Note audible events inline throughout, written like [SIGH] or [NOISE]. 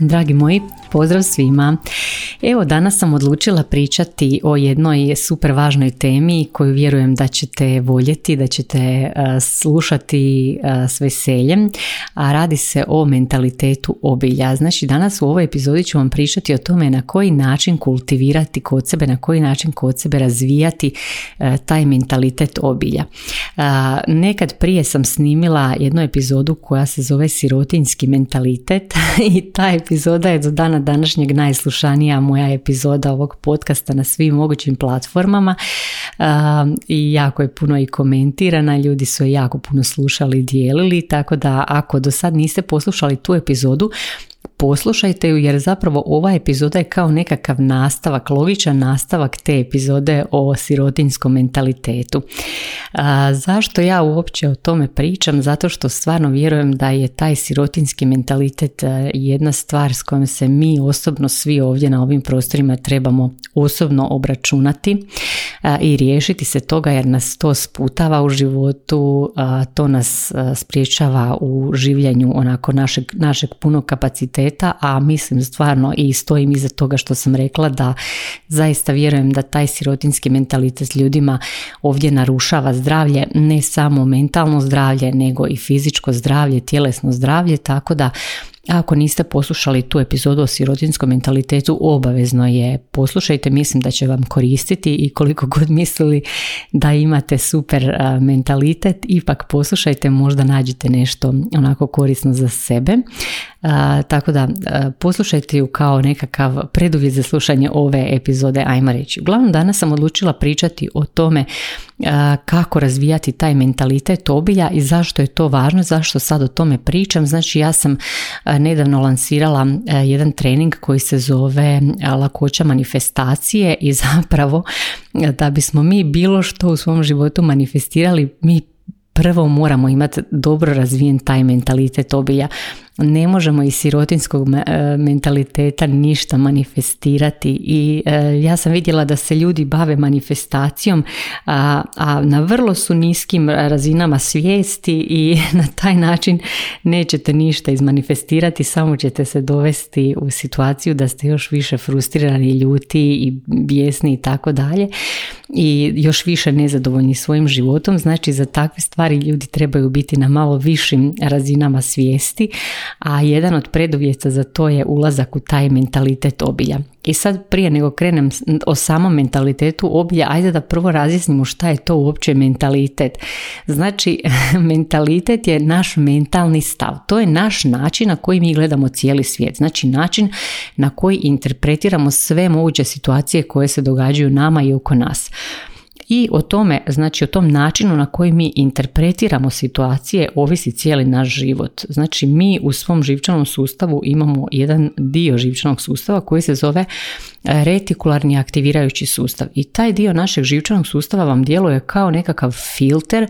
Dragi moji, pozdrav svima. Evo danas sam odlučila pričati o jednoj super važnoj temi koju vjerujem da ćete voljeti, da ćete e, slušati e, s veseljem, a radi se o mentalitetu obilja. Znači danas u ovoj epizodi ću vam pričati o tome na koji način kultivirati kod sebe, na koji način kod sebe razvijati e, taj mentalitet obilja. Nekad prije sam snimila jednu epizodu koja se zove sirotinski mentalitet [LAUGHS] i ta epizoda je do dana današnjeg najslušanija moja epizoda ovog podcasta na svim mogućim platformama. I jako je puno i komentirana, ljudi su je jako puno slušali i dijelili, tako da ako do sad niste poslušali tu epizodu, poslušajte ju jer zapravo ova epizoda je kao nekakav nastavak, logičan nastavak te epizode o sirotinskom mentalitetu. A, zašto ja uopće o tome pričam? Zato što stvarno vjerujem da je taj sirotinski mentalitet e, jedna stvar s kojom se mi osobno svi ovdje na ovim prostorima trebamo osobno obračunati i riješiti se toga jer nas to sputava u životu, to nas spriječava u življenju onako našeg, našeg punog kapaciteta, a mislim stvarno i stojim iza toga što sam rekla da zaista vjerujem da taj sirotinski mentalitet ljudima ovdje narušava zdravlje, ne samo mentalno zdravlje, nego i fizičko zdravlje, tjelesno zdravlje, tako da ako niste poslušali tu epizodu o sirotinskom mentalitetu, obavezno je poslušajte, mislim da će vam koristiti i koliko god mislili da imate super mentalitet, ipak poslušajte, možda nađete nešto onako korisno za sebe. Tako da poslušajte ju kao nekakav preduvjet za slušanje ove epizode, ajmo reći. Uglavnom danas sam odlučila pričati o tome kako razvijati taj mentalitet obilja i zašto je to važno, zašto sad o tome pričam. Znači ja sam nedavno lansirala jedan trening koji se zove lakoća manifestacije i [LAUGHS] zapravo da bismo mi bilo što u svom životu manifestirali, mi prvo moramo imati dobro razvijen taj mentalitet obilja ne možemo iz sirotinskog e, mentaliteta ništa manifestirati i e, ja sam vidjela da se ljudi bave manifestacijom a, a na vrlo su niskim razinama svijesti i [LAUGHS] na taj način nećete ništa izmanifestirati samo ćete se dovesti u situaciju da ste još više frustrirani, ljuti i bijesni i tako dalje i još više nezadovoljni svojim životom. Znači za takve stvari ljudi trebaju biti na malo višim razinama svijesti a jedan od preduvjeta za to je ulazak u taj mentalitet obilja. I sad prije nego krenem o samom mentalitetu obilja, ajde da prvo razjasnimo šta je to uopće mentalitet. Znači, [LAUGHS] mentalitet je naš mentalni stav. To je naš način na koji mi gledamo cijeli svijet. Znači, način na koji interpretiramo sve moguće situacije koje se događaju nama i oko nas i o tome, znači o tom načinu na koji mi interpretiramo situacije ovisi cijeli naš život. Znači mi u svom živčanom sustavu imamo jedan dio živčanog sustava koji se zove retikularni aktivirajući sustav i taj dio našeg živčanog sustava vam djeluje kao nekakav filter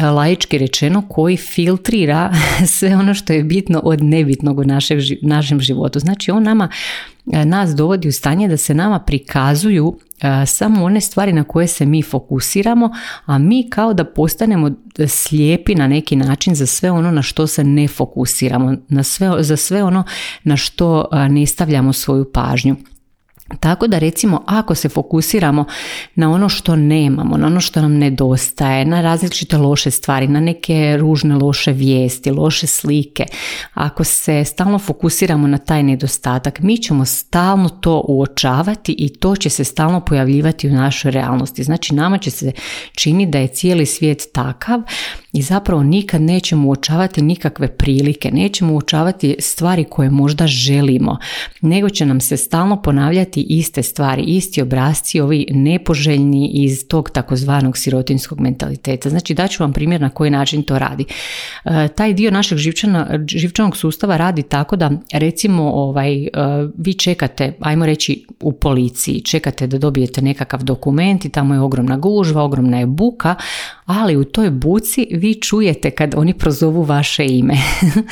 laički rečeno koji filtrira [LAUGHS] sve ono što je bitno od nebitnog u našem životu. Znači on nama nas dovodi u stanje da se nama prikazuju samo one stvari na koje se mi fokusiramo, a mi kao da postanemo slijepi na neki način za sve ono na što se ne fokusiramo, na sve, za sve ono na što ne stavljamo svoju pažnju. Tako da recimo ako se fokusiramo na ono što nemamo, na ono što nam nedostaje, na različite loše stvari, na neke ružne loše vijesti, loše slike, ako se stalno fokusiramo na taj nedostatak, mi ćemo stalno to uočavati i to će se stalno pojavljivati u našoj realnosti. Znači nama će se čini da je cijeli svijet takav i zapravo nikad nećemo uočavati nikakve prilike, nećemo uočavati stvari koje možda želimo, nego će nam se stalno ponavljati iste stvari, isti obrazci, ovi nepoželjni iz tog takozvanog sirotinskog mentaliteta. Znači daću vam primjer na koji način to radi. E, taj dio našeg živčanog sustava radi tako da recimo ovaj, e, vi čekate, ajmo reći u policiji, čekate da dobijete nekakav dokument i tamo je ogromna gužva, ogromna je buka, ali u toj buci vi čujete kad oni prozovu vaše ime.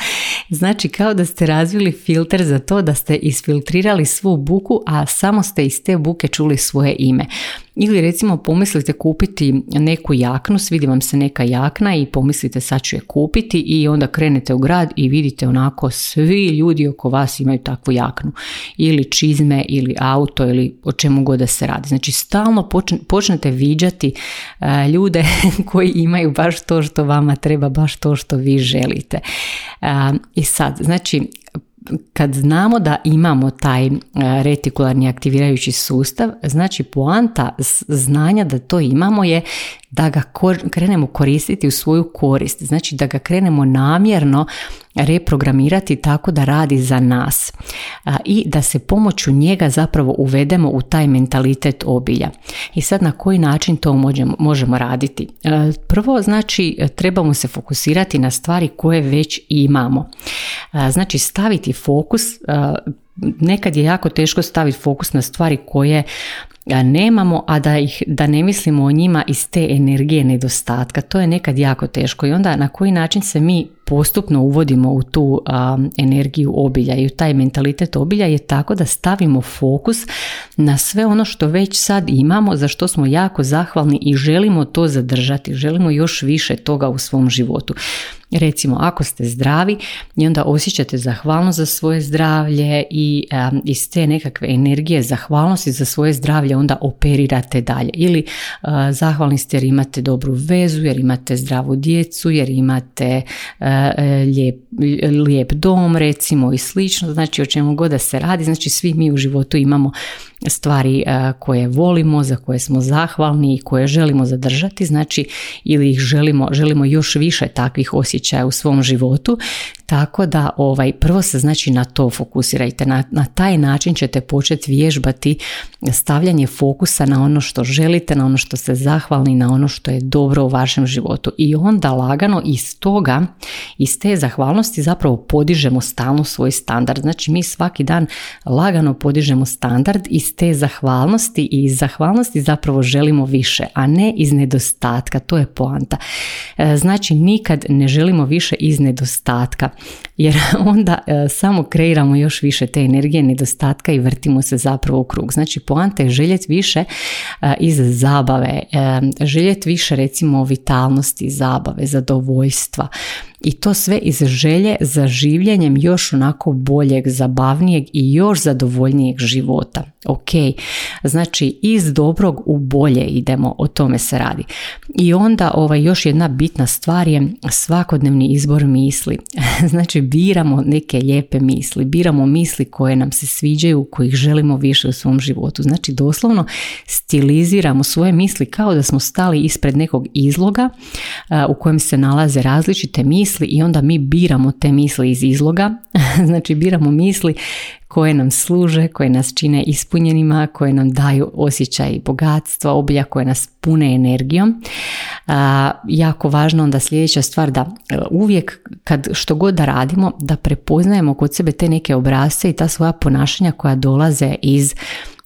[LAUGHS] znači kao da ste razvili filter za to da ste isfiltrirali svu buku, a samo ste iz te buke čuli svoje ime. Ili recimo pomislite kupiti neku jaknu, svidi vam se neka jakna i pomislite sad ću je kupiti i onda krenete u grad i vidite onako svi ljudi oko vas imaju takvu jaknu. Ili čizme ili auto ili o čemu god da se radi. Znači stalno počnete viđati e, ljude [LAUGHS] koji imaju baš to što vama treba, baš to što vi želite. E, I sad, znači kad znamo da imamo taj e, retikularni aktivirajući sustav, znači poanta znanja da to imamo je da ga krenemo koristiti u svoju korist, znači da ga krenemo namjerno reprogramirati tako da radi za nas i da se pomoću njega zapravo uvedemo u taj mentalitet obilja. I sad na koji način to možemo, možemo raditi? E, prvo znači trebamo se fokusirati na stvari koje već imamo. Znači staviti fokus nekad je jako teško staviti fokus na stvari koje nemamo, a da, ih, da ne mislimo o njima iz te energije nedostatka. To je nekad jako teško i onda na koji način se mi postupno uvodimo u tu energiju obilja i u taj mentalitet obilja je tako da stavimo fokus na sve ono što već sad imamo, za što smo jako zahvalni i želimo to zadržati, želimo još više toga u svom životu. Recimo, ako ste zdravi i onda osjećate zahvalnost za svoje zdravlje i iz te nekakve energije zahvalnosti za svoje zdravlje onda operirate dalje. Ili zahvalni ste jer imate dobru vezu, jer imate zdravu djecu, jer imate lijep, lijep dom recimo i slično. Znači o čemu god da se radi, znači svi mi u životu imamo stvari koje volimo, za koje smo zahvalni i koje želimo zadržati, znači ili ih želimo, želimo još više takvih osjećaja u svom životu, tako da ovaj, prvo se znači na to fokusirajte, na, na taj način ćete početi vježbati stavljanje fokusa na ono što želite, na ono što ste zahvalni, na ono što je dobro u vašem životu. I onda lagano iz toga, iz te zahvalnosti zapravo podižemo stalno svoj standard, znači mi svaki dan lagano podižemo standard iz te zahvalnosti i iz zahvalnosti zapravo želimo više, a ne iz nedostatka, to je poanta. E, znači nikad ne želimo više iz nedostatka, jer [LAUGHS] onda e, samo kreiramo još više te energije nedostatka i vrtimo se zapravo u krug. Znači poanta je željeti više e, iz zabave, željeti više recimo vitalnosti, zabave, zadovoljstva, i to sve iz želje za življenjem još onako boljeg, zabavnijeg i još zadovoljnijeg života. Ok, znači iz dobrog u bolje idemo, o tome se radi. I onda ovaj, još jedna bitna stvar je svakodnevni izbor misli. [LAUGHS] znači biramo neke lijepe misli, biramo misli koje nam se sviđaju, kojih želimo više u svom životu. Znači doslovno stiliziramo svoje misli kao da smo stali ispred nekog izloga u kojem se nalaze različite misli misli i onda mi biramo te misli iz izloga, [LAUGHS] znači biramo misli koje nam služe, koje nas čine ispunjenima, koje nam daju osjećaj bogatstva, obilja koje nas pune energijom. A, jako važno onda sljedeća stvar da e, uvijek kad što god da radimo da prepoznajemo kod sebe te neke obrazce i ta svoja ponašanja koja dolaze iz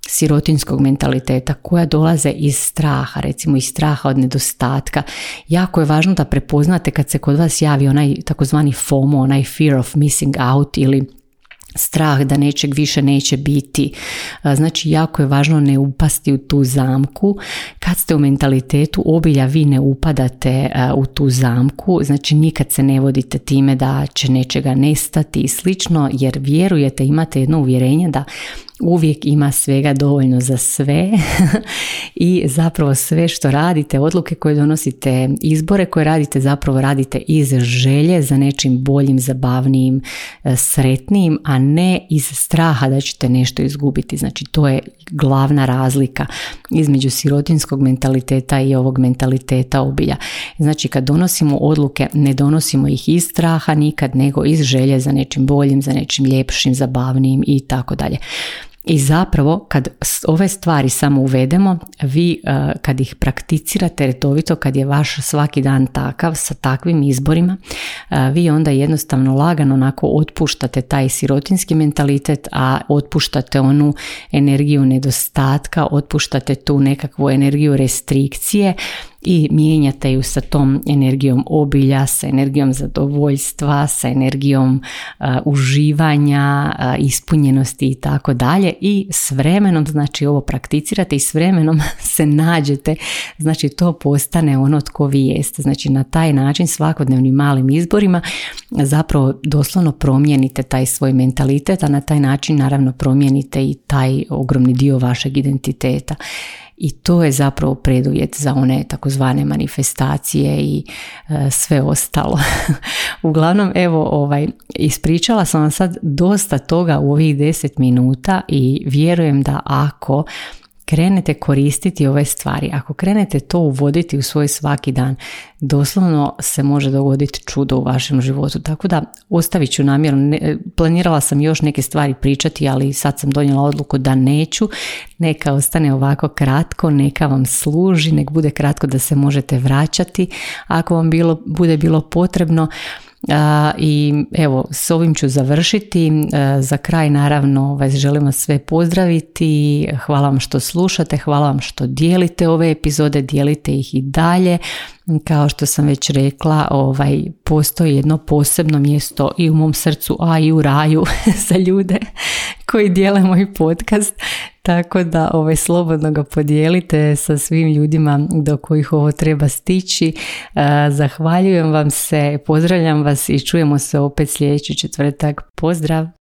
sirotinskog mentaliteta koja dolaze iz straha, recimo iz straha od nedostatka. Jako je važno da prepoznate kad se kod vas javi onaj takozvani FOMO, onaj fear of missing out ili strah da nečeg više neće biti. Znači jako je važno ne upasti u tu zamku. Kad ste u mentalitetu obilja vi ne upadate u tu zamku, znači nikad se ne vodite time da će nečega nestati i slično jer vjerujete, imate jedno uvjerenje da uvijek ima svega dovoljno za sve [LAUGHS] i zapravo sve što radite, odluke koje donosite, izbore koje radite, zapravo radite iz želje za nečim boljim, zabavnijim, e, sretnijim, a ne iz straha da ćete nešto izgubiti. Znači to je glavna razlika između sirotinskog mentaliteta i ovog mentaliteta obilja. Znači kad donosimo odluke, ne donosimo ih iz straha nikad, nego iz želje za nečim boljim, za nečim ljepšim, zabavnijim i tako dalje. I zapravo kad ove stvari samo uvedemo, vi uh, kad ih prakticirate redovito, kad je vaš svaki dan takav sa takvim izborima, uh, vi onda jednostavno lagano onako otpuštate taj sirotinski mentalitet, a otpuštate onu energiju nedostatka, otpuštate tu nekakvu energiju restrikcije i mijenjate ju sa tom energijom obilja, sa energijom zadovoljstva, sa energijom uživanja, ispunjenosti i tako dalje i s vremenom, znači ovo prakticirate i s vremenom [LAUGHS] se nađete, znači to postane ono tko vi jeste. Znači na taj način svakodnevnim malim izborima zapravo doslovno promijenite taj svoj mentalitet, a na taj način naravno promijenite i taj ogromni dio vašeg identiteta i to je zapravo preduvjet za one takozvane manifestacije i e, sve ostalo. [LAUGHS] Uglavnom, evo, ovaj, ispričala sam vam sad dosta toga u ovih 10 minuta i vjerujem da ako krenete koristiti ove stvari, ako krenete to uvoditi u svoj svaki dan, doslovno se može dogoditi čudo u vašem životu. Tako da ostavit ću namjeru, planirala sam još neke stvari pričati, ali sad sam donijela odluku da neću. Neka ostane ovako kratko, neka vam služi, nek bude kratko da se možete vraćati ako vam bilo, bude bilo potrebno. I evo, s ovim ću završiti. Za kraj naravno vas želim vas sve pozdraviti. Hvala vam što slušate, hvala vam što dijelite ove epizode, dijelite ih i dalje. Kao što sam već rekla, ovaj, postoji jedno posebno mjesto i u mom srcu, a i u raju [LAUGHS] za ljude koji dijele moj podcast. Tako da ovaj, slobodno ga podijelite sa svim ljudima do kojih ovo treba stići. E, zahvaljujem vam se, pozdravljam vas i čujemo se opet sljedeći četvrtak. Pozdrav!